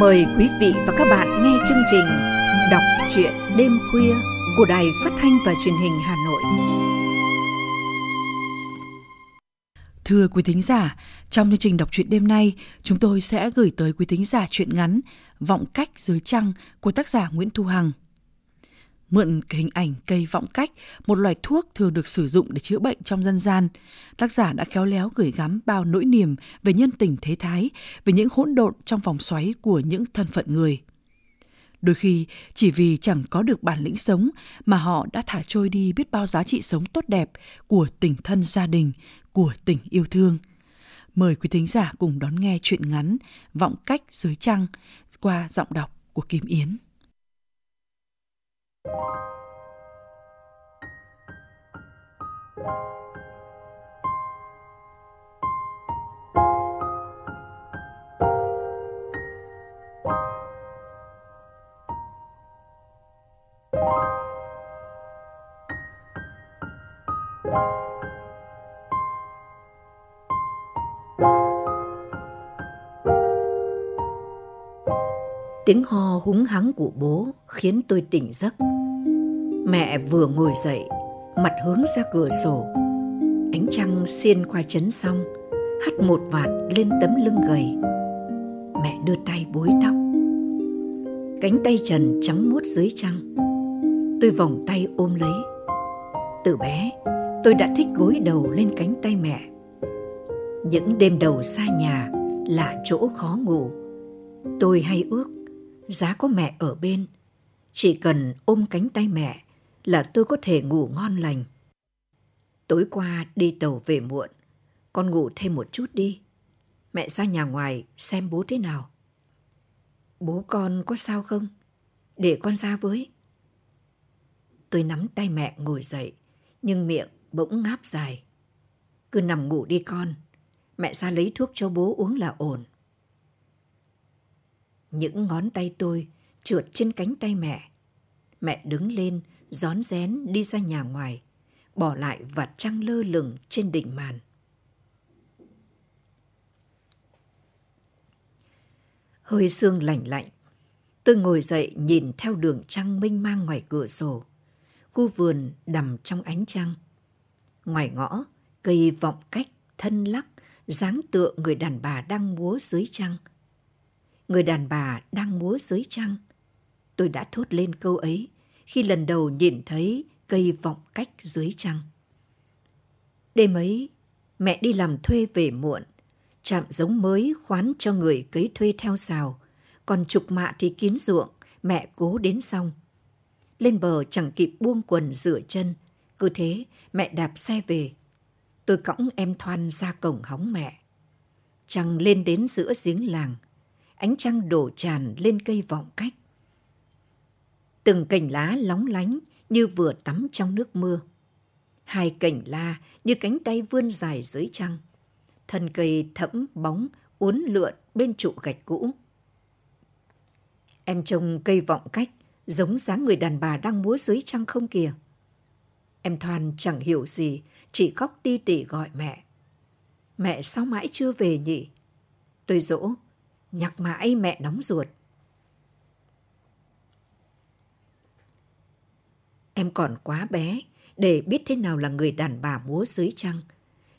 Mời quý vị và các bạn nghe chương trình Đọc truyện đêm khuya của Đài Phát thanh và Truyền hình Hà Nội. Thưa quý thính giả, trong chương trình đọc truyện đêm nay, chúng tôi sẽ gửi tới quý thính giả truyện ngắn Vọng cách dưới trăng của tác giả Nguyễn Thu Hằng. Mượn hình ảnh cây vọng cách, một loài thuốc thường được sử dụng để chữa bệnh trong dân gian, tác giả đã khéo léo gửi gắm bao nỗi niềm về nhân tình thế thái, về những hỗn độn trong vòng xoáy của những thân phận người. Đôi khi, chỉ vì chẳng có được bản lĩnh sống mà họ đã thả trôi đi biết bao giá trị sống tốt đẹp của tình thân gia đình, của tình yêu thương. Mời quý thính giả cùng đón nghe chuyện ngắn Vọng cách dưới trăng qua giọng đọc của Kim Yến. Tiếng ho húng hắng của bố khiến tôi tỉnh giấc. Mẹ vừa ngồi dậy, mặt hướng ra cửa sổ. Ánh trăng xiên qua chấn xong, hắt một vạt lên tấm lưng gầy. Mẹ đưa tay bối tóc. Cánh tay trần trắng muốt dưới trăng. Tôi vòng tay ôm lấy. Từ bé, tôi đã thích gối đầu lên cánh tay mẹ. Những đêm đầu xa nhà, là chỗ khó ngủ. Tôi hay ước, giá có mẹ ở bên, chỉ cần ôm cánh tay mẹ là tôi có thể ngủ ngon lành. Tối qua đi tàu về muộn, con ngủ thêm một chút đi. Mẹ ra nhà ngoài xem bố thế nào. Bố con có sao không? Để con ra với. Tôi nắm tay mẹ ngồi dậy, nhưng miệng bỗng ngáp dài. Cứ nằm ngủ đi con, mẹ ra lấy thuốc cho bố uống là ổn. Những ngón tay tôi trượt trên cánh tay mẹ. Mẹ đứng lên, rón rén đi ra nhà ngoài, bỏ lại vạt trăng lơ lửng trên đỉnh màn. Hơi sương lạnh lạnh, tôi ngồi dậy nhìn theo đường trăng mênh mang ngoài cửa sổ. Khu vườn đầm trong ánh trăng. Ngoài ngõ, cây vọng cách, thân lắc, dáng tựa người đàn bà đang múa dưới trăng. Người đàn bà đang múa dưới trăng. Tôi đã thốt lên câu ấy khi lần đầu nhìn thấy cây vọng cách dưới trăng. Đêm ấy, mẹ đi làm thuê về muộn, chạm giống mới khoán cho người cấy thuê theo xào, còn trục mạ thì kín ruộng, mẹ cố đến xong. Lên bờ chẳng kịp buông quần rửa chân, cứ thế mẹ đạp xe về. Tôi cõng em Thoan ra cổng hóng mẹ. Trăng lên đến giữa giếng làng, ánh trăng đổ tràn lên cây vọng cách. Từng cành lá lóng lánh như vừa tắm trong nước mưa. Hai cành la như cánh tay vươn dài dưới trăng. Thân cây thẫm bóng uốn lượn bên trụ gạch cũ. Em trông cây vọng cách giống dáng người đàn bà đang múa dưới trăng không kìa. Em Thoan chẳng hiểu gì, chỉ khóc ti tỉ gọi mẹ. Mẹ sao mãi chưa về nhỉ? Tôi dỗ, nhắc mãi mẹ nóng ruột. Em còn quá bé, để biết thế nào là người đàn bà múa dưới trăng.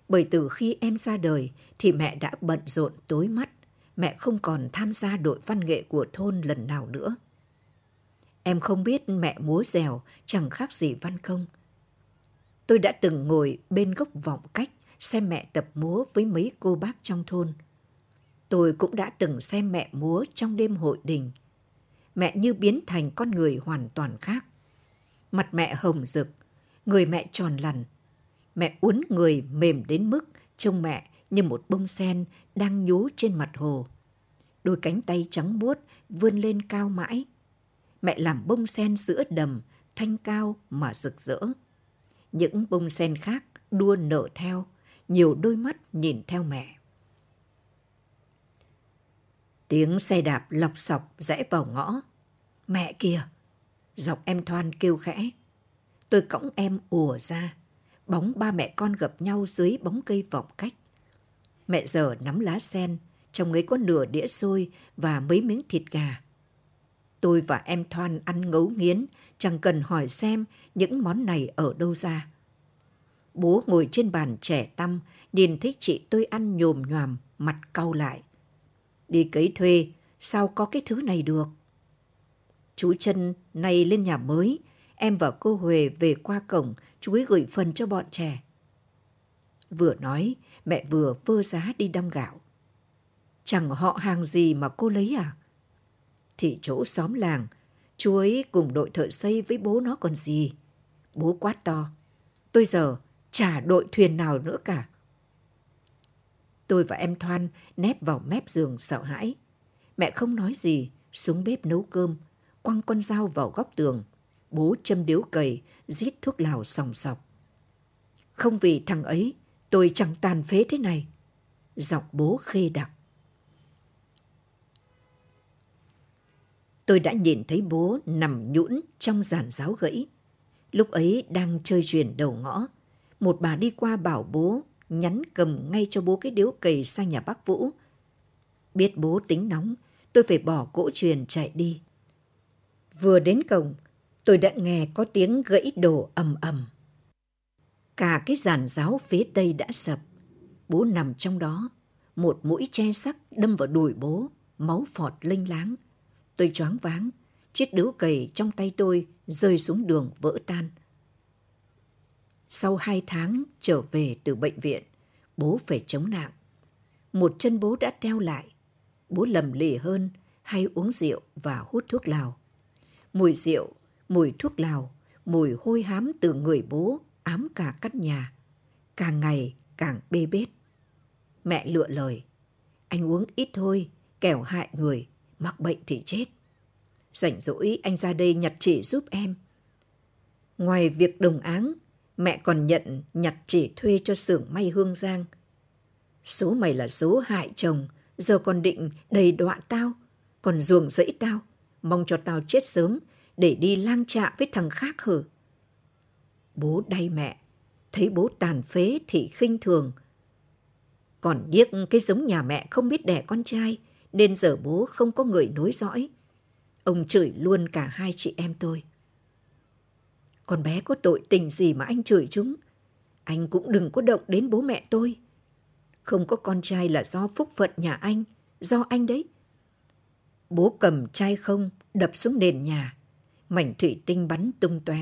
Bởi từ khi em ra đời thì mẹ đã bận rộn tối mắt. Mẹ không còn tham gia đội văn nghệ của thôn lần nào nữa. Em không biết mẹ múa dèo chẳng khác gì văn công. Tôi đã từng ngồi bên gốc vọng cách xem mẹ tập múa với mấy cô bác trong thôn. Tôi cũng đã từng xem mẹ múa trong đêm hội đình. Mẹ như biến thành con người hoàn toàn khác. Mặt mẹ hồng rực, người mẹ tròn lằn. Mẹ uốn người mềm đến mức trông mẹ như một bông sen đang nhú trên mặt hồ. Đôi cánh tay trắng muốt vươn lên cao mãi. Mẹ làm bông sen giữa đầm, thanh cao mà rực rỡ. Những bông sen khác đua nở theo, nhiều đôi mắt nhìn theo mẹ. Tiếng xe đạp lọc sọc rẽ vào ngõ. Mẹ kìa! Giọng em Thoan kêu khẽ. Tôi cõng em ùa ra. Bóng ba mẹ con gặp nhau dưới bóng cây vọng cách. Mẹ giờ nắm lá sen, Trong ấy có nửa đĩa xôi và mấy miếng thịt gà. Tôi và em Thoan ăn ngấu nghiến, chẳng cần hỏi xem những món này ở đâu ra. Bố ngồi trên bàn trẻ tăm, nhìn thấy chị tôi ăn nhồm nhòm, mặt cau lại. Đi cấy thuê, sao có cái thứ này được? Chú chân này lên nhà mới, em và cô Huệ về qua cổng, chú ấy gửi phần cho bọn trẻ. Vừa nói, mẹ vừa vơ giá đi đong gạo. Chẳng họ hàng gì mà cô lấy à? Thì chỗ xóm làng, chú ấy cùng đội thợ xây với bố nó còn gì. Bố quát to. Tôi giờ chả đội thuyền nào nữa cả. Tôi và em Thoan nép vào mép giường sợ hãi. Mẹ không nói gì, xuống bếp nấu cơm, quăng con dao vào góc tường. Bố châm điếu cầy, rít thuốc lào sòng sọc. Không vì thằng ấy, tôi chẳng tàn phế thế này. Giọng bố khê đặc. Tôi đã nhìn thấy bố nằm nhũn trong giàn giáo gãy. Lúc ấy đang chơi chuyển đầu ngõ. Một bà đi qua bảo bố nhắn cầm ngay cho bố cái điếu cầy sang nhà bác Vũ. Biết bố tính nóng, tôi phải bỏ cỗ truyền chạy đi. Vừa đến cổng, tôi đã nghe có tiếng gãy đổ ầm ầm. Cả cái giàn giáo phía tây đã sập. Bố nằm trong đó, một mũi che sắc đâm vào đùi bố, máu phọt lênh láng. Tôi choáng váng, chiếc điếu cầy trong tay tôi rơi xuống đường vỡ tan. Sau hai tháng trở về từ bệnh viện, bố phải chống nặng. Một chân bố đã teo lại. Bố lầm lì hơn hay uống rượu và hút thuốc lào. Mùi rượu, mùi thuốc lào, mùi hôi hám từ người bố ám cả căn nhà. Càng ngày càng bê bết. Mẹ lựa lời. Anh uống ít thôi, kẻo hại người, mắc bệnh thì chết. Rảnh rỗi anh ra đây nhặt chỉ giúp em. Ngoài việc đồng áng, mẹ còn nhận nhặt chỉ thuê cho xưởng may hương giang. Số mày là số hại chồng, giờ còn định đầy đọa tao, còn ruồng rẫy tao, mong cho tao chết sớm để đi lang trạ với thằng khác hử. Bố đay mẹ, thấy bố tàn phế thì khinh thường. Còn điếc cái giống nhà mẹ không biết đẻ con trai, nên giờ bố không có người nối dõi. Ông chửi luôn cả hai chị em tôi. Con bé có tội tình gì mà anh chửi chúng? Anh cũng đừng có động đến bố mẹ tôi. Không có con trai là do phúc phận nhà anh, do anh đấy. Bố cầm chai không, đập xuống nền nhà. Mảnh thủy tinh bắn tung tóe.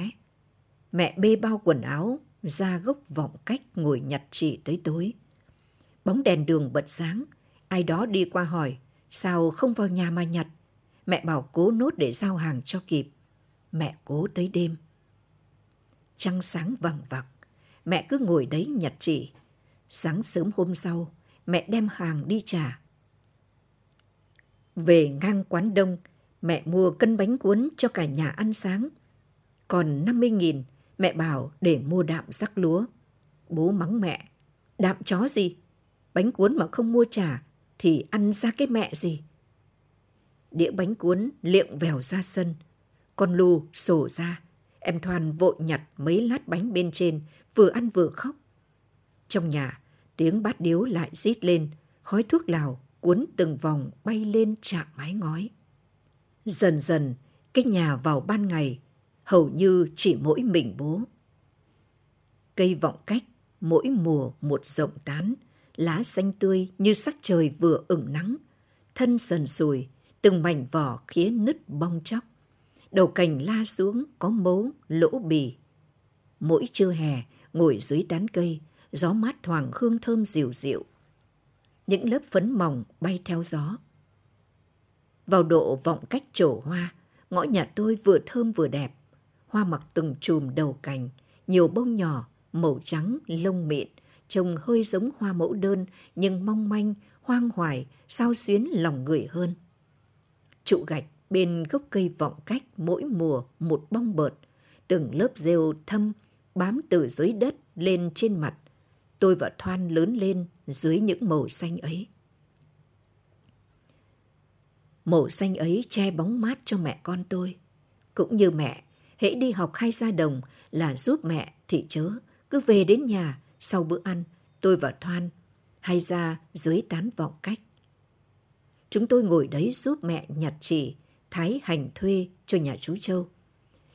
Mẹ bê bao quần áo, ra gốc vọng cách ngồi nhặt chỉ tới tối. Bóng đèn đường bật sáng, ai đó đi qua hỏi, sao không vào nhà mà nhặt? Mẹ bảo cố nốt để giao hàng cho kịp. Mẹ cố tới đêm. Trăng sáng vằng vặc, mẹ cứ ngồi đấy nhặt chỉ. Sáng sớm hôm sau, mẹ đem hàng đi trả. Về ngang quán đông, mẹ mua cân bánh cuốn cho cả nhà ăn sáng. Còn 50 nghìn, mẹ bảo để mua đạm rắc lúa. Bố mắng mẹ, đạm chó gì? Bánh cuốn mà không mua trả thì ăn ra cái mẹ gì? Đĩa bánh cuốn liệng vèo ra sân. Con lù sổ ra. Em Thoan vội nhặt mấy lát bánh bên trên, vừa ăn vừa khóc. Trong nhà, tiếng bát điếu lại rít lên, khói thuốc lào cuốn từng vòng bay lên chạm mái ngói. Dần dần, cái nhà vào ban ngày, hầu như chỉ mỗi mình bố. Cây vọng cách, mỗi mùa một rộng tán, lá xanh tươi như sắc trời vừa ửng nắng, thân sần sùi, từng mảnh vỏ khía nứt bong chóc. Đầu cành la xuống có mấu, lỗ bì. Mỗi trưa hè, ngồi dưới tán cây, gió mát thoảng hương thơm dịu dịu. Những lớp phấn mỏng bay theo gió. Vào độ vọng cách trổ hoa, ngõ nhà tôi vừa thơm vừa đẹp. Hoa mặc từng chùm đầu cành, nhiều bông nhỏ, màu trắng, lông mịn, trông hơi giống hoa mẫu đơn nhưng mong manh, hoang hoài, sao xuyến lòng người hơn. Trụ gạch bên gốc cây vọng cách mỗi mùa một bong bợt, từng lớp rêu thâm bám từ dưới đất lên trên mặt. Tôi và Thoan lớn lên dưới những màu xanh ấy. Màu xanh ấy che bóng mát cho mẹ con tôi. Cũng như mẹ, hễ đi học hay ra đồng là giúp mẹ thì chớ. Cứ về đến nhà, sau bữa ăn, tôi và Thoan hay ra dưới tán vọng cách. chúng tôi ngồi đấy giúp mẹ nhặt chỉ, thái hành thuê cho nhà chú Châu.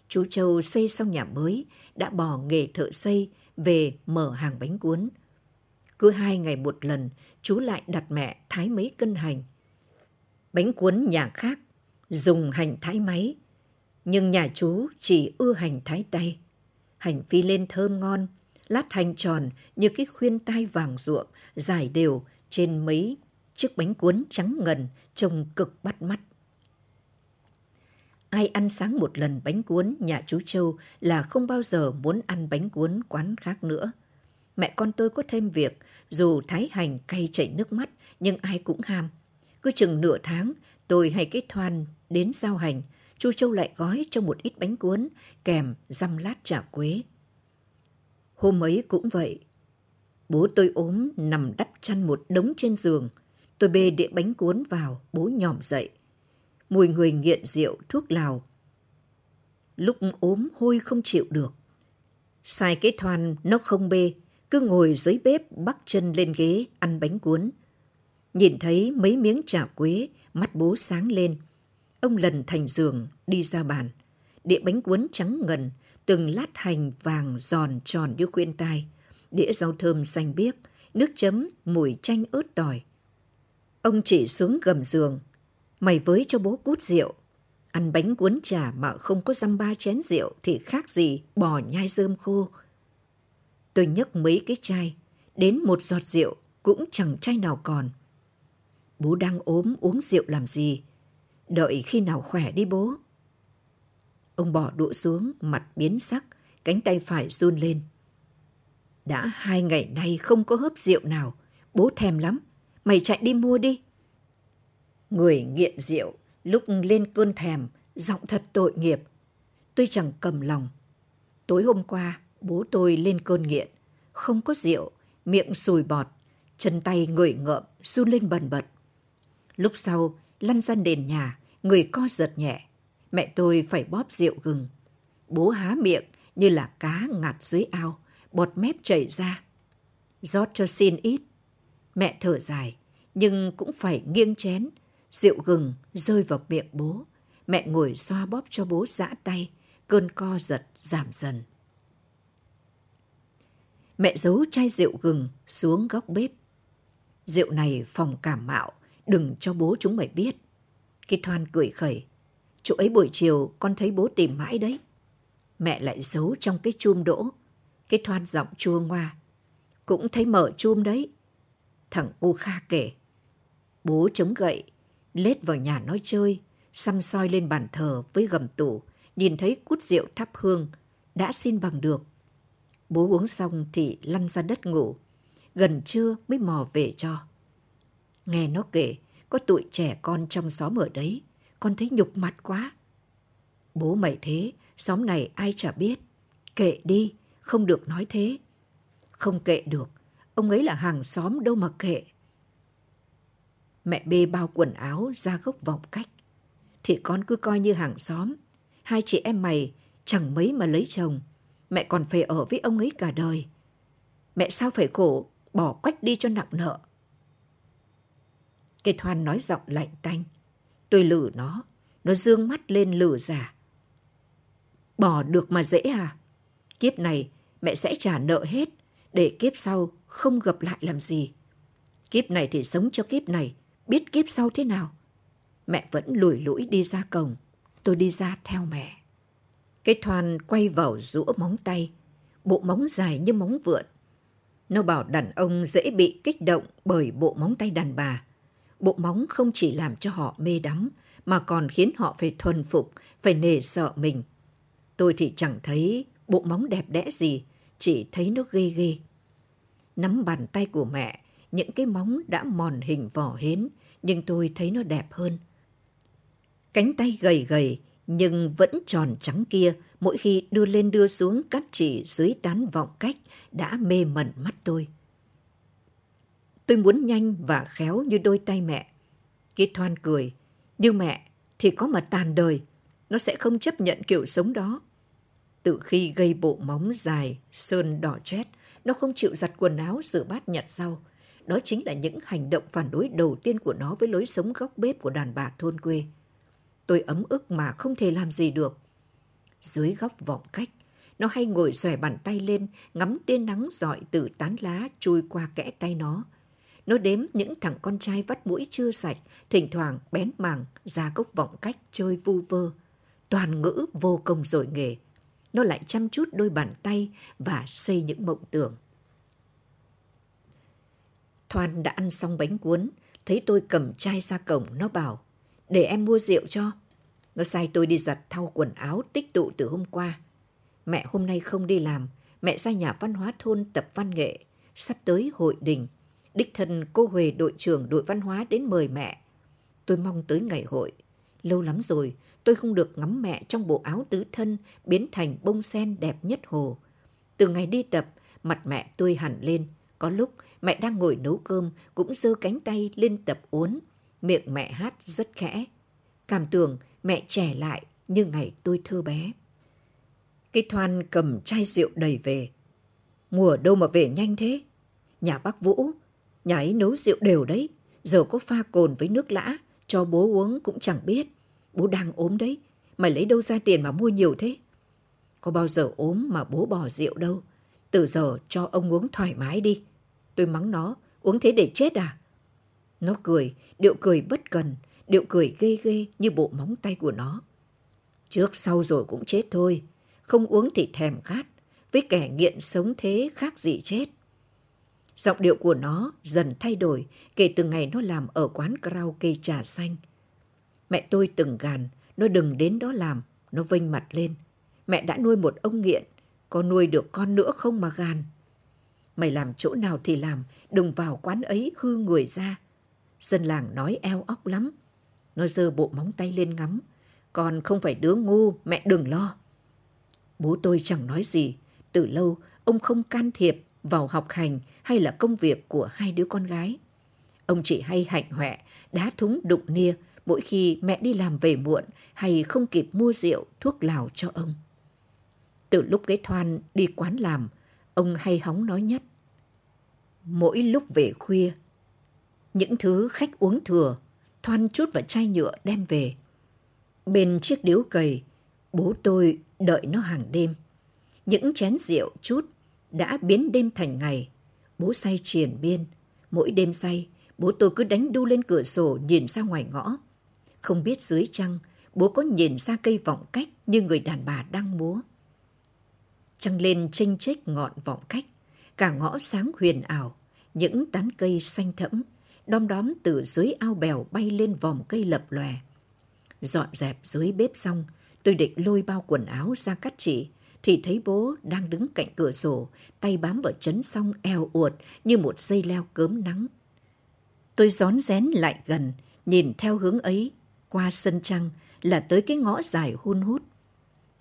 Chú Châu xây xong nhà mới, đã bỏ nghề thợ xây về mở hàng bánh cuốn. Cứ hai ngày một lần, chú lại đặt mẹ thái mấy cân hành. Bánh cuốn nhà khác dùng hành thái máy, nhưng nhà chú chỉ ưa hành thái tay. Hành phi lên thơm ngon, lát hành tròn như cái khuyên tai vàng ruộng, dài đều trên mấy chiếc bánh cuốn trắng ngần trông cực bắt mắt. Ai ăn sáng một lần bánh cuốn nhà chú Châu là không bao giờ muốn ăn bánh cuốn quán khác nữa. Mẹ con tôi có thêm việc, dù thái hành cay chảy nước mắt, nhưng ai cũng ham. Cứ chừng nửa tháng, tôi hay cái thoan đến giao hành, chú Châu lại gói cho một ít bánh cuốn, kèm răm lát chả quế. Hôm ấy cũng vậy. Bố tôi ốm, nằm đắp chăn một đống trên giường. Tôi bê đĩa bánh cuốn vào, bố nhòm dậy. Mùi người nghiện rượu, thuốc lào. Lúc ốm hôi không chịu được. sai cái thoan nó không bê, cứ ngồi dưới bếp bắt chân lên ghế ăn bánh cuốn. Nhìn thấy mấy miếng chả quế, mắt bố sáng lên. Ông lần thành giường, đi ra bàn. Đĩa bánh cuốn trắng ngần, từng lát hành vàng giòn tròn như khuyên tai. Đĩa rau thơm xanh biếc, nước chấm, mùi chanh ớt tỏi. Ông chỉ xuống gầm giường. Mày với cho bố cút rượu. Ăn bánh cuốn trà mà không có dăm ba chén rượu thì khác gì bò nhai rơm khô. Tôi nhấc mấy cái chai, đến một giọt rượu cũng chẳng chai nào còn. Bố đang ốm uống rượu làm gì? Đợi khi nào khỏe đi bố. Ông bỏ đũa xuống, mặt biến sắc, cánh tay phải run lên. Đã hai ngày nay không có hớp rượu nào, bố thèm lắm, mày chạy đi mua đi. Người nghiện rượu, lúc lên cơn thèm, giọng thật tội nghiệp. Tôi chẳng cầm lòng. Tối hôm qua, bố tôi lên cơn nghiện, không có rượu, miệng sùi bọt, chân tay ngửi ngợm, run lên bần bật. Lúc sau, lăn ra nền nhà, người co giật nhẹ. Mẹ tôi phải bóp rượu gừng. Bố há miệng như là cá ngạt dưới ao, bọt mép chảy ra. rót cho xin ít. Mẹ thở dài, nhưng cũng phải nghiêng chén. Rượu gừng rơi vào miệng bố. Mẹ ngồi xoa bóp cho bố giã tay, cơn co giật giảm dần. Mẹ giấu chai rượu gừng xuống góc bếp. Rượu này phòng cảm mạo, đừng cho bố chúng mày biết. Khi thoan cười khẩy. Chỗ ấy buổi chiều con thấy bố tìm mãi đấy. Mẹ lại giấu trong cái chum đỗ. Cái thoan giọng chua ngoa. Cũng thấy mở chum đấy. Thằng U Kha kể. Bố chống gậy, lết vào nhà nói chơi, xăm soi lên bàn thờ với gầm tủ, nhìn thấy cút rượu thắp hương, đã xin bằng được. Bố uống xong thì lăn ra đất ngủ, gần trưa mới mò về cho. Nghe nó kể, có tụi trẻ con trong xóm ở đấy, con thấy nhục mặt quá. Bố mày thế, xóm này ai chả biết. Kệ đi, không được nói thế. Không kệ được, ông ấy là hàng xóm đâu mà kệ. Mẹ bê bao quần áo ra gốc vọng cách. Thì con cứ coi như hàng xóm. Hai chị em mày chẳng mấy mà lấy chồng. Mẹ còn phải ở với ông ấy cả đời. Mẹ sao phải khổ, bỏ quách đi cho nặng nợ. Cây thoan nói giọng lạnh tanh. Tôi lử nó, nó dương mắt lên lử giả. Bỏ được mà dễ à? Kiếp này mẹ sẽ trả nợ hết, để kiếp sau không gặp lại làm gì. Kiếp này thì sống cho kiếp này, biết kiếp sau thế nào. Mẹ vẫn lùi lũi đi ra cổng, tôi đi ra theo mẹ. Cái thoan quay vào rũa móng tay, bộ móng dài như móng vượn. Nó bảo đàn ông dễ bị kích động bởi bộ móng tay đàn bà bộ móng không chỉ làm cho họ mê đắm, mà còn khiến họ phải thuần phục, phải nề sợ mình. Tôi thì chẳng thấy bộ móng đẹp đẽ gì, chỉ thấy nó ghê ghê. Nắm bàn tay của mẹ, những cái móng đã mòn hình vỏ hến, nhưng tôi thấy nó đẹp hơn. Cánh tay gầy gầy, nhưng vẫn tròn trắng kia, mỗi khi đưa lên đưa xuống cắt chỉ dưới tán vọng cách, đã mê mẩn mắt tôi. Tôi muốn nhanh và khéo như đôi tay mẹ. Kít thoan cười. như mẹ thì có mà tàn đời. Nó sẽ không chấp nhận kiểu sống đó. Từ khi gây bộ móng dài, sơn đỏ chét, nó không chịu giặt quần áo, rửa bát nhặt rau. đó chính là những hành động phản đối đầu tiên của nó với lối sống góc bếp của đàn bà thôn quê. Tôi ấm ức mà không thể làm gì được. Dưới góc vọng cách, nó hay ngồi xòe bàn tay lên, ngắm tia nắng dọi từ tán lá trôi qua kẽ tay nó. Nó đếm những thằng con trai vắt mũi chưa sạch, thỉnh thoảng bén mảng ra gốc vọng cách chơi vu vơ. Toàn ngữ vô công rồi nghề. Nó lại chăm chút đôi bàn tay và xây những mộng tưởng. Thoan đã ăn xong bánh cuốn, thấy tôi cầm chai ra cổng, nó bảo, để em mua rượu cho. Nó sai tôi đi giặt thau quần áo tích tụ từ hôm qua. Mẹ hôm nay không đi làm, mẹ ra nhà văn hóa thôn tập văn nghệ, sắp tới hội đình. Đích thân cô Huệ đội trưởng đội văn hóa đến mời mẹ. Tôi mong tới ngày hội. Lâu lắm rồi, tôi không được ngắm mẹ trong bộ áo tứ thân biến thành bông sen đẹp nhất hồ. Từ ngày đi tập, mặt mẹ tươi hẳn lên. Có lúc mẹ đang ngồi nấu cơm cũng giơ cánh tay lên tập uốn. Miệng mẹ hát rất khẽ. Cảm tưởng mẹ trẻ lại như ngày tôi thơ bé. Cái thoan cầm chai rượu đầy về. Mùa đâu mà về nhanh thế? Nhà bác Vũ, nhà ấy nấu rượu đều đấy. Giờ có pha cồn với nước lã, cho bố uống cũng chẳng biết. Bố đang ốm đấy, mày lấy đâu ra tiền mà mua nhiều thế? Có bao giờ ốm mà bố bỏ rượu đâu. Từ giờ cho ông uống thoải mái đi. Tôi mắng nó, uống thế để chết à? Nó cười, điệu cười bất cần, điệu cười ghê ghê như bộ móng tay của nó. Trước sau rồi cũng chết thôi, không uống thì thèm khát, với kẻ nghiện sống thế khác gì chết. Giọng điệu của nó dần thay đổi kể từ ngày nó làm ở quán karaoke trà xanh. Mẹ tôi từng gàn, nó đừng đến đó làm, nó vênh mặt lên. Mẹ đã nuôi một ông nghiện, có nuôi được con nữa không mà gàn. Mày làm chỗ nào thì làm, đừng vào quán ấy hư người ra. Dân làng nói eo óc lắm. Nó giơ bộ móng tay lên ngắm. Con không phải đứa ngu, mẹ đừng lo. Bố tôi chẳng nói gì. Từ lâu, ông không can thiệp vào học hành hay là công việc của hai đứa con gái. Ông chỉ hay hạnh hoẹ, đá thúng đụng nia mỗi khi mẹ đi làm về muộn hay không kịp mua rượu, thuốc lào cho ông. Từ lúc cái thoan đi quán làm, ông hay hóng nói nhất. Mỗi lúc về khuya, những thứ khách uống thừa, thoan chút vào chai nhựa đem về. Bên chiếc điếu cầy, bố tôi đợi nó hàng đêm. Những chén rượu chút đã biến đêm thành ngày. Bố say triền biên. Mỗi đêm say, bố tôi cứ đánh đu lên cửa sổ nhìn ra ngoài ngõ. Không biết dưới trăng, bố có nhìn ra cây vọng cách như người đàn bà đang múa. Trăng lên tranh chếch ngọn vọng cách, cả ngõ sáng huyền ảo, những tán cây xanh thẫm, đom đóm từ dưới ao bèo bay lên vòng cây lập lòe. Dọn dẹp dưới bếp xong, tôi định lôi bao quần áo ra cắt chỉ, thì thấy bố đang đứng cạnh cửa sổ, tay bám vào chấn song eo uột như một dây leo cớm nắng. Tôi rón rén lại gần, nhìn theo hướng ấy, qua sân trăng là tới cái ngõ dài hun hút.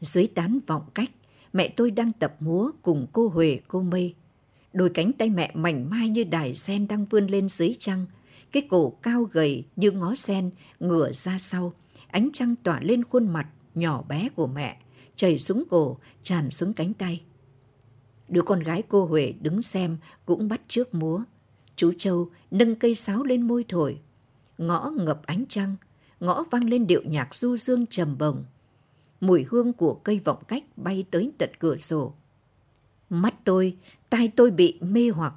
Dưới tán vọng cách, mẹ tôi đang tập múa cùng cô Huệ cô Mây. Đôi cánh tay mẹ mảnh mai như đài sen đang vươn lên dưới trăng, cái cổ cao gầy như ngó sen ngửa ra sau, ánh trăng tỏa lên khuôn mặt nhỏ bé của mẹ, chảy xuống cổ, tràn xuống cánh tay. Đứa con gái cô Huệ đứng xem cũng bắt trước múa. Chú Châu nâng cây sáo lên môi thổi. Ngõ ngập ánh trăng, ngõ vang lên điệu nhạc du dương trầm bồng. Mùi hương của cây vọng cách bay tới tận cửa sổ. Mắt tôi, tai tôi bị mê hoặc.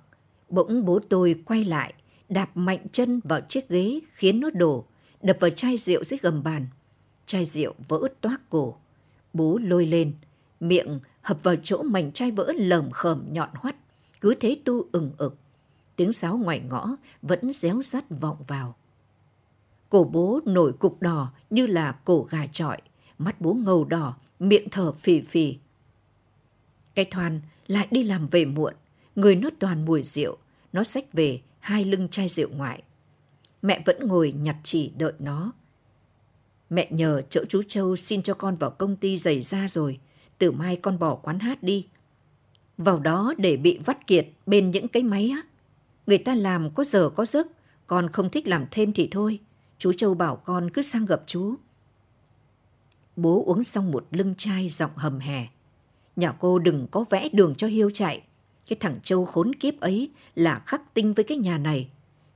Bỗng bố tôi quay lại, đạp mạnh chân vào chiếc ghế khiến nó đổ, đập vào chai rượu dưới gầm bàn. Chai rượu vỡ toác cổ. Bố lôi lên, miệng hập vào chỗ mảnh chai vỡ lởm khởm nhọn hoắt, cứ thế tu ừng ực. Tiếng sáo ngoài ngõ vẫn réo rắt vọng vào. Cổ bố nổi cục đỏ như là cổ gà trọi, mắt bố ngầu đỏ, miệng thở phì phì. Cái thoàn lại đi làm về muộn, người nó toàn mùi rượu, nó xách về hai lưng chai rượu ngoại. Mẹ vẫn ngồi nhặt chỉ đợi nó. Mẹ nhờ chỗ chú Châu xin cho con vào công ty giày da rồi, từ mai con bỏ quán hát đi. Vào đó để bị vắt kiệt bên những cái máy á. Người ta làm có giờ có giấc, con không thích làm thêm thì thôi. Chú Châu bảo con cứ sang gặp chú. Bố uống xong một lưng chai giọng hầm hè. Nhà cô đừng có vẽ đường cho hiêu chạy. Cái thằng Châu khốn kiếp ấy là khắc tinh với cái nhà này.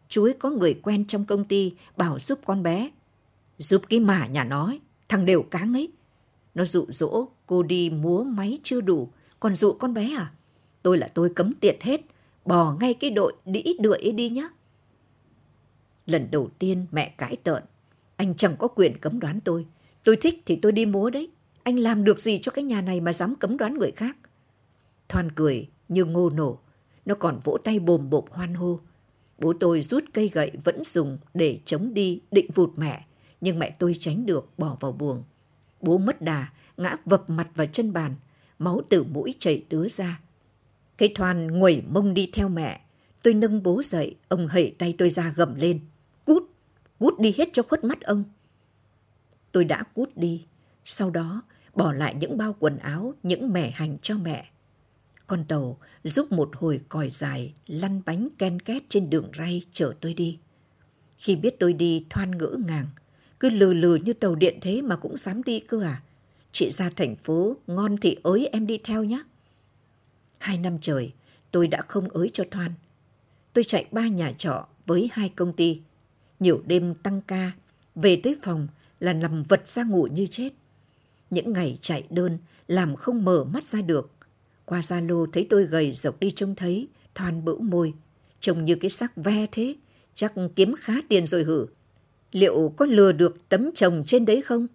Chú ấy có người quen trong công ty bảo giúp con bé. Giúp cái mà nhà nó, thằng đều cáng ấy. Nó dụ dỗ cô đi múa máy chưa đủ, còn dụ con bé à? Tôi là tôi cấm tiệt hết, bỏ ngay cái đội đĩ đuổi ấy đi nhá. Lần đầu tiên mẹ cãi tợn, anh chẳng có quyền cấm đoán tôi. Tôi thích thì tôi đi múa đấy. Anh làm được gì cho cái nhà này mà dám cấm đoán người khác? Thoan cười như ngô nổ. Nó còn vỗ tay bồm bộp hoan hô. Bố tôi rút cây gậy vẫn dùng để chống đi định vụt mẹ. Nhưng mẹ tôi tránh được bỏ vào buồng. Bố mất đà, ngã vập mặt vào chân bàn. Máu từ mũi chảy tứa ra. Cái Thoan nguẩy mông đi theo mẹ. Tôi nâng bố dậy, ông hẩy tay tôi ra gầm lên. Cút, cút đi hết cho khuất mắt ông. Tôi đã cút đi. Sau đó, bỏ lại những bao quần áo, những mẻ hành cho mẹ. Con tàu giúp một hồi còi dài lăn bánh ken két trên đường ray chở tôi đi. Khi biết tôi đi thoan ngỡ ngàng, cứ lừ lừ như tàu điện thế mà cũng dám đi cơ à. Chị ra thành phố, ngon thì ới em đi theo nhé. Hai năm trời, tôi đã không ới cho Thoan. Tôi chạy ba nhà trọ với hai công ty. Nhiều đêm tăng ca, về tới phòng là nằm vật ra ngủ như chết. Những ngày chạy đơn, làm không mở mắt ra được. Qua Zalo thấy tôi gầy dọc đi trông thấy, Thoan bữu môi. Trông như cái xác ve thế, chắc kiếm khá tiền rồi hử. Liệu có lừa được tấm chồng trên đấy không?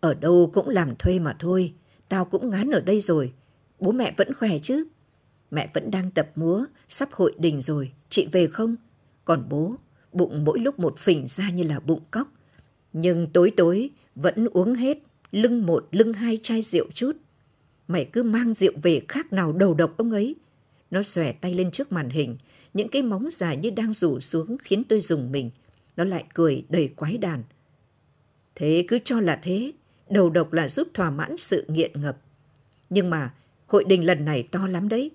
Ở đâu cũng làm thuê mà thôi, tao cũng ngán ở đây rồi. Bố mẹ vẫn khỏe chứ? Mẹ vẫn đang tập múa, sắp hội đình rồi, chị về không? Còn bố, bụng mỗi lúc một phình ra như là bụng cóc. Nhưng tối tối vẫn uống hết, lưng một lưng hai chai rượu chút. Mày cứ mang rượu về khác nào đầu độc ông ấy. Nó xòe tay lên trước màn hình, những cái móng dài như đang rủ xuống khiến tôi dùng mình. Nó lại cười đầy quái đàn. Thế cứ cho là thế, đầu độc là giúp thỏa mãn sự nghiện ngập. Nhưng mà hội đình lần này to lắm đấy.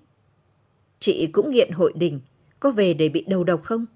Chị cũng nghiện hội đình, có về để bị đầu độc không?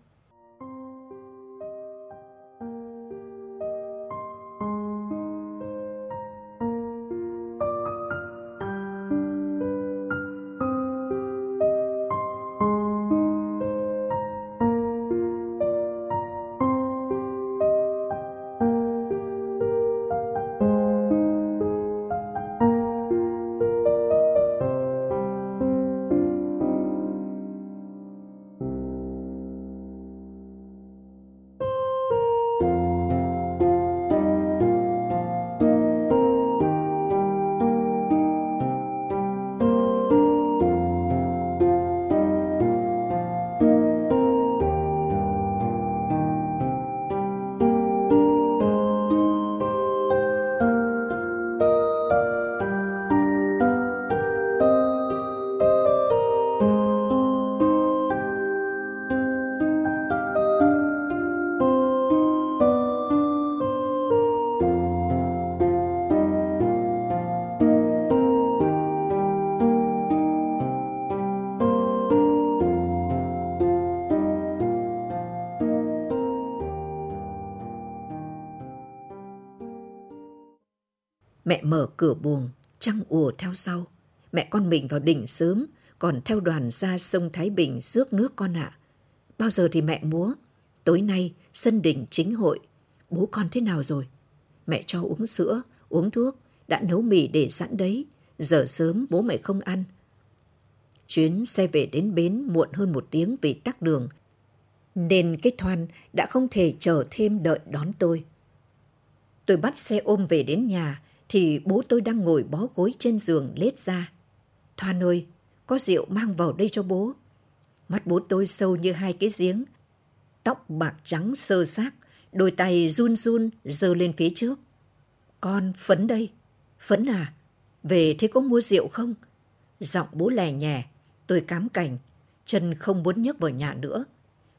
Mẹ mở cửa buồng, trăng ùa theo sau. Mẹ con mình vào đỉnh sớm, còn theo đoàn ra sông Thái Bình rước nước con ạ. À. Bao giờ thì mẹ múa? Tối nay, sân đỉnh chính hội. Bố con thế nào rồi? Mẹ cho uống sữa, uống thuốc, đã nấu mì để sẵn đấy. Giờ sớm bố mẹ không ăn. Chuyến xe về đến bến muộn hơn một tiếng vì tắc đường. Nên cái thoan đã không thể chờ thêm đợi đón tôi. Tôi bắt xe ôm về đến nhà, thì bố tôi đang ngồi bó gối trên giường lết ra. Thoan ơi, có rượu mang vào đây cho bố. Mắt bố tôi sâu như hai cái giếng. Tóc bạc trắng sơ xác, đôi tay run run giơ lên phía trước. Con Phấn đây. Phấn à, về thế có mua rượu không? Giọng bố lè nhè. tôi cám cảnh, chân không muốn nhấc vào nhà nữa.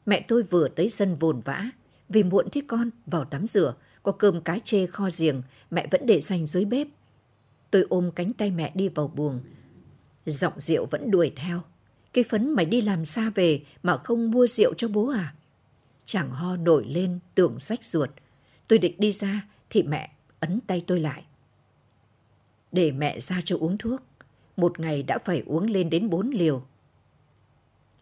Mẹ tôi vừa tới sân vồn vã, vì muộn thế con vào tắm rửa, có cơm cá chê kho giềng, mẹ vẫn để dành dưới bếp. Tôi ôm cánh tay mẹ đi vào buồng. Giọng rượu vẫn đuổi theo. Cái phấn mày đi làm xa về mà không mua rượu cho bố à? Chàng ho nổi lên tưởng rách ruột. Tôi định đi ra thì mẹ ấn tay tôi lại. Để mẹ ra cho uống thuốc. Một ngày đã phải uống lên đến bốn liều.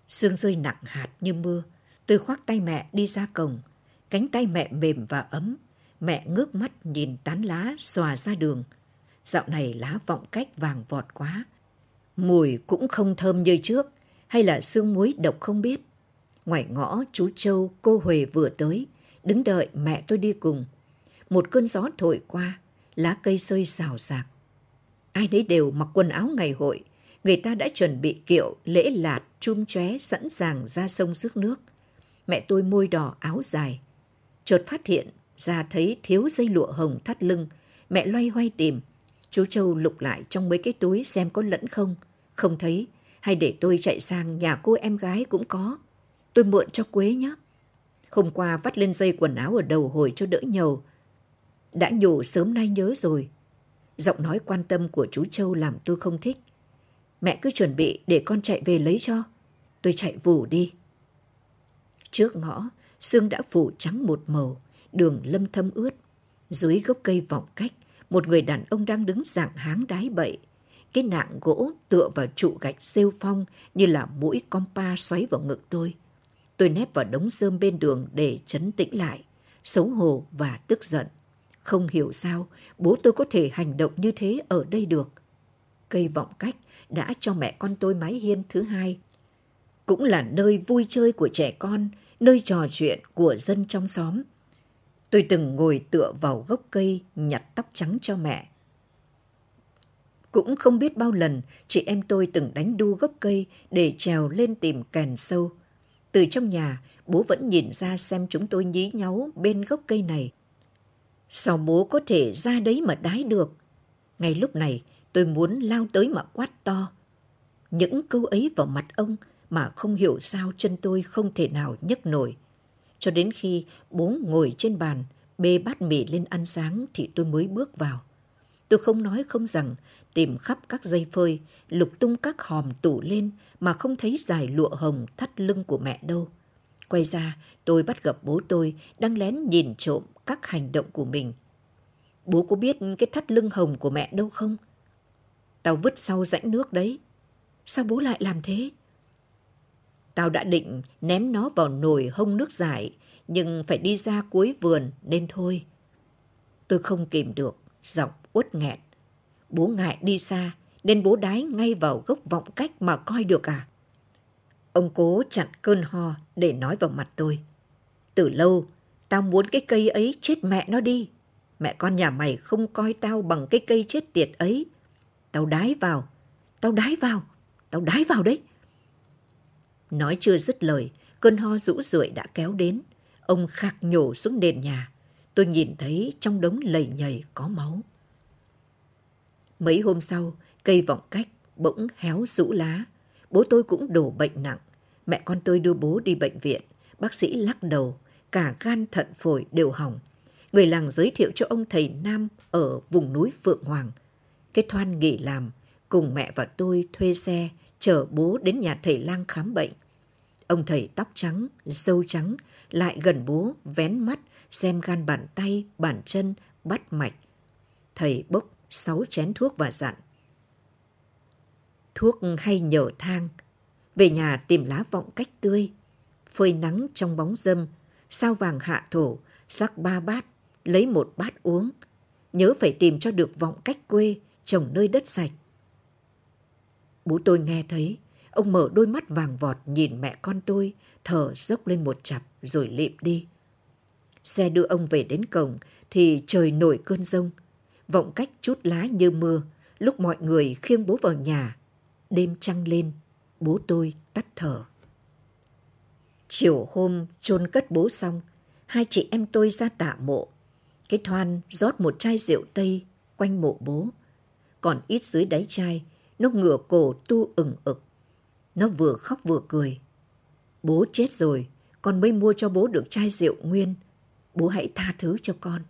Sương rơi nặng hạt như mưa. Tôi khoác tay mẹ đi ra cổng. Cánh tay mẹ mềm và ấm. Mẹ ngước mắt nhìn tán lá xòa ra đường. Dạo này lá vọng cách vàng vọt quá. Mùi cũng không thơm như trước. Hay là sương muối độc không biết. Ngoài ngõ chú Châu, cô Huệ vừa tới. Đứng đợi mẹ tôi đi cùng. Một cơn gió thổi qua. Lá cây rơi xào xạc. Ai nấy đều mặc quần áo ngày hội người ta đã chuẩn bị kiệu, lễ lạt, chum chóe sẵn sàng ra sông rước nước. Mẹ tôi môi đỏ áo dài. Chợt phát hiện ra thấy thiếu dây lụa hồng thắt lưng. Mẹ loay hoay tìm. Chú Châu lục lại trong mấy cái túi xem có lẫn không. Không thấy. Hay để tôi chạy sang nhà cô em gái cũng có. Tôi mượn cho Quế nhé. Hôm qua vắt lên dây quần áo ở đầu hồi cho đỡ nhầu. Đã nhủ sớm nay nhớ rồi. Giọng nói quan tâm của chú Châu làm tôi không thích. Mẹ cứ chuẩn bị để con chạy về lấy cho. Tôi chạy vù đi. Trước ngõ, sương đã phủ trắng một màu, đường lâm thâm ướt. Dưới gốc cây vọng cách, một người đàn ông đang đứng dạng háng đái bậy. Cái nạng gỗ tựa vào trụ gạch rêu phong như là mũi compa xoáy vào ngực tôi. Tôi nép vào đống rơm bên đường để chấn tĩnh lại, xấu hổ và tức giận. Không hiểu sao bố tôi có thể hành động như thế ở đây được. Cây vọng cách đã cho mẹ con tôi mái hiên thứ hai. Cũng là nơi vui chơi của trẻ con, nơi trò chuyện của dân trong xóm. Tôi từng ngồi tựa vào gốc cây nhặt tóc trắng cho mẹ. Cũng không biết bao lần chị em tôi từng đánh đu gốc cây để trèo lên tìm kèn sâu. Từ trong nhà, bố vẫn nhìn ra xem chúng tôi nhí nháu bên gốc cây này. Sao bố có thể ra đấy mà đái được? Ngay lúc này, Tôi muốn lao tới mà quát to. Những câu ấy vào mặt ông mà không hiểu sao chân tôi không thể nào nhấc nổi. Cho đến khi bố ngồi trên bàn, bê bát mì lên ăn sáng thì tôi mới bước vào. Tôi không nói không rằng, tìm khắp các dây phơi, lục tung các hòm tủ lên mà không thấy dài lụa hồng thắt lưng của mẹ đâu. Quay ra, tôi bắt gặp bố tôi đang lén nhìn trộm các hành động của mình. Bố có biết cái thắt lưng hồng của mẹ đâu không? Tao vứt sau rãnh nước đấy. Sao bố lại làm thế? Tao đã định ném nó vào nồi hông nước giải, nhưng phải đi ra cuối vườn nên thôi. Tôi không kìm được, giọng uất nghẹn. Bố ngại đi xa, nên bố đái ngay vào gốc vọng cách mà coi được à? Ông cố chặn cơn ho để nói vào mặt tôi. Từ lâu, tao muốn cái cây ấy chết mẹ nó đi. Mẹ con nhà mày không coi tao bằng cái cây chết tiệt ấy. Tao đái vào, tao đái vào, tao đái vào đấy. Nói chưa dứt lời, cơn ho rũ rượi đã kéo đến. Ông khạc nhổ xuống nền nhà. Tôi nhìn thấy trong đống lầy nhầy có máu. Mấy hôm sau, cây vọng cách bỗng héo rũ lá. Bố tôi cũng đổ bệnh nặng. Mẹ con tôi đưa bố đi bệnh viện. Bác sĩ lắc đầu, cả gan thận phổi đều hỏng. Người làng giới thiệu cho ông thầy Nam ở vùng núi Phượng Hoàng cái Thoan nghỉ làm, cùng mẹ và tôi thuê xe chở bố đến nhà thầy lang khám bệnh. Ông thầy tóc trắng, râu trắng, lại gần bố, vén mắt, xem gan bàn tay, bàn chân, bắt mạch. Thầy bốc sáu chén thuốc và dặn. Thuốc hay nhở thang, về nhà tìm lá vọng cách tươi, phơi nắng trong bóng dâm, sao vàng hạ thổ, sắc ba bát, lấy một bát uống. Nhớ phải tìm cho được vọng cách quê, trồng nơi đất sạch. Bố tôi nghe thấy, ông mở đôi mắt vàng vọt nhìn mẹ con tôi, thở dốc lên một chặp rồi lịm đi. Xe đưa ông về đến cổng thì trời nổi cơn rông. Vọng cách chút lá như mưa, lúc mọi người khiêng bố vào nhà. Đêm trăng lên, bố tôi tắt thở. Chiều hôm chôn cất bố xong, hai chị em tôi ra tạ mộ. Cái thoan rót một chai rượu tây quanh mộ bố còn ít dưới đáy chai, nó ngửa cổ tu ửng ực. Nó vừa khóc vừa cười. Bố chết rồi, con mới mua cho bố được chai rượu nguyên. Bố hãy tha thứ cho con.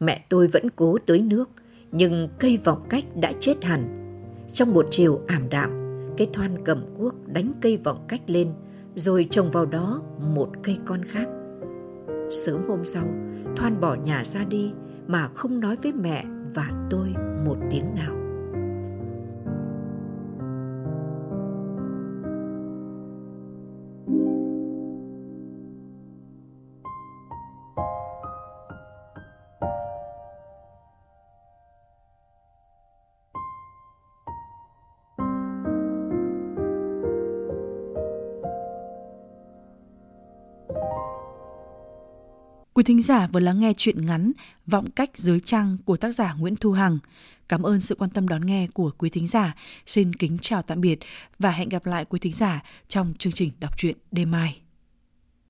Mẹ tôi vẫn cố tưới nước, nhưng cây vọng cách đã chết hẳn. Trong một chiều ảm đạm, cái thoan cầm cuốc đánh cây vọng cách lên, rồi trồng vào đó một cây con khác. Sớm hôm sau, Thoan bỏ nhà ra đi mà không nói với mẹ và tôi một tiếng nào thính giả vừa lắng nghe chuyện ngắn Vọng cách dưới trăng của tác giả Nguyễn Thu Hằng. Cảm ơn sự quan tâm đón nghe của quý thính giả. Xin kính chào tạm biệt và hẹn gặp lại quý thính giả trong chương trình đọc truyện đêm mai.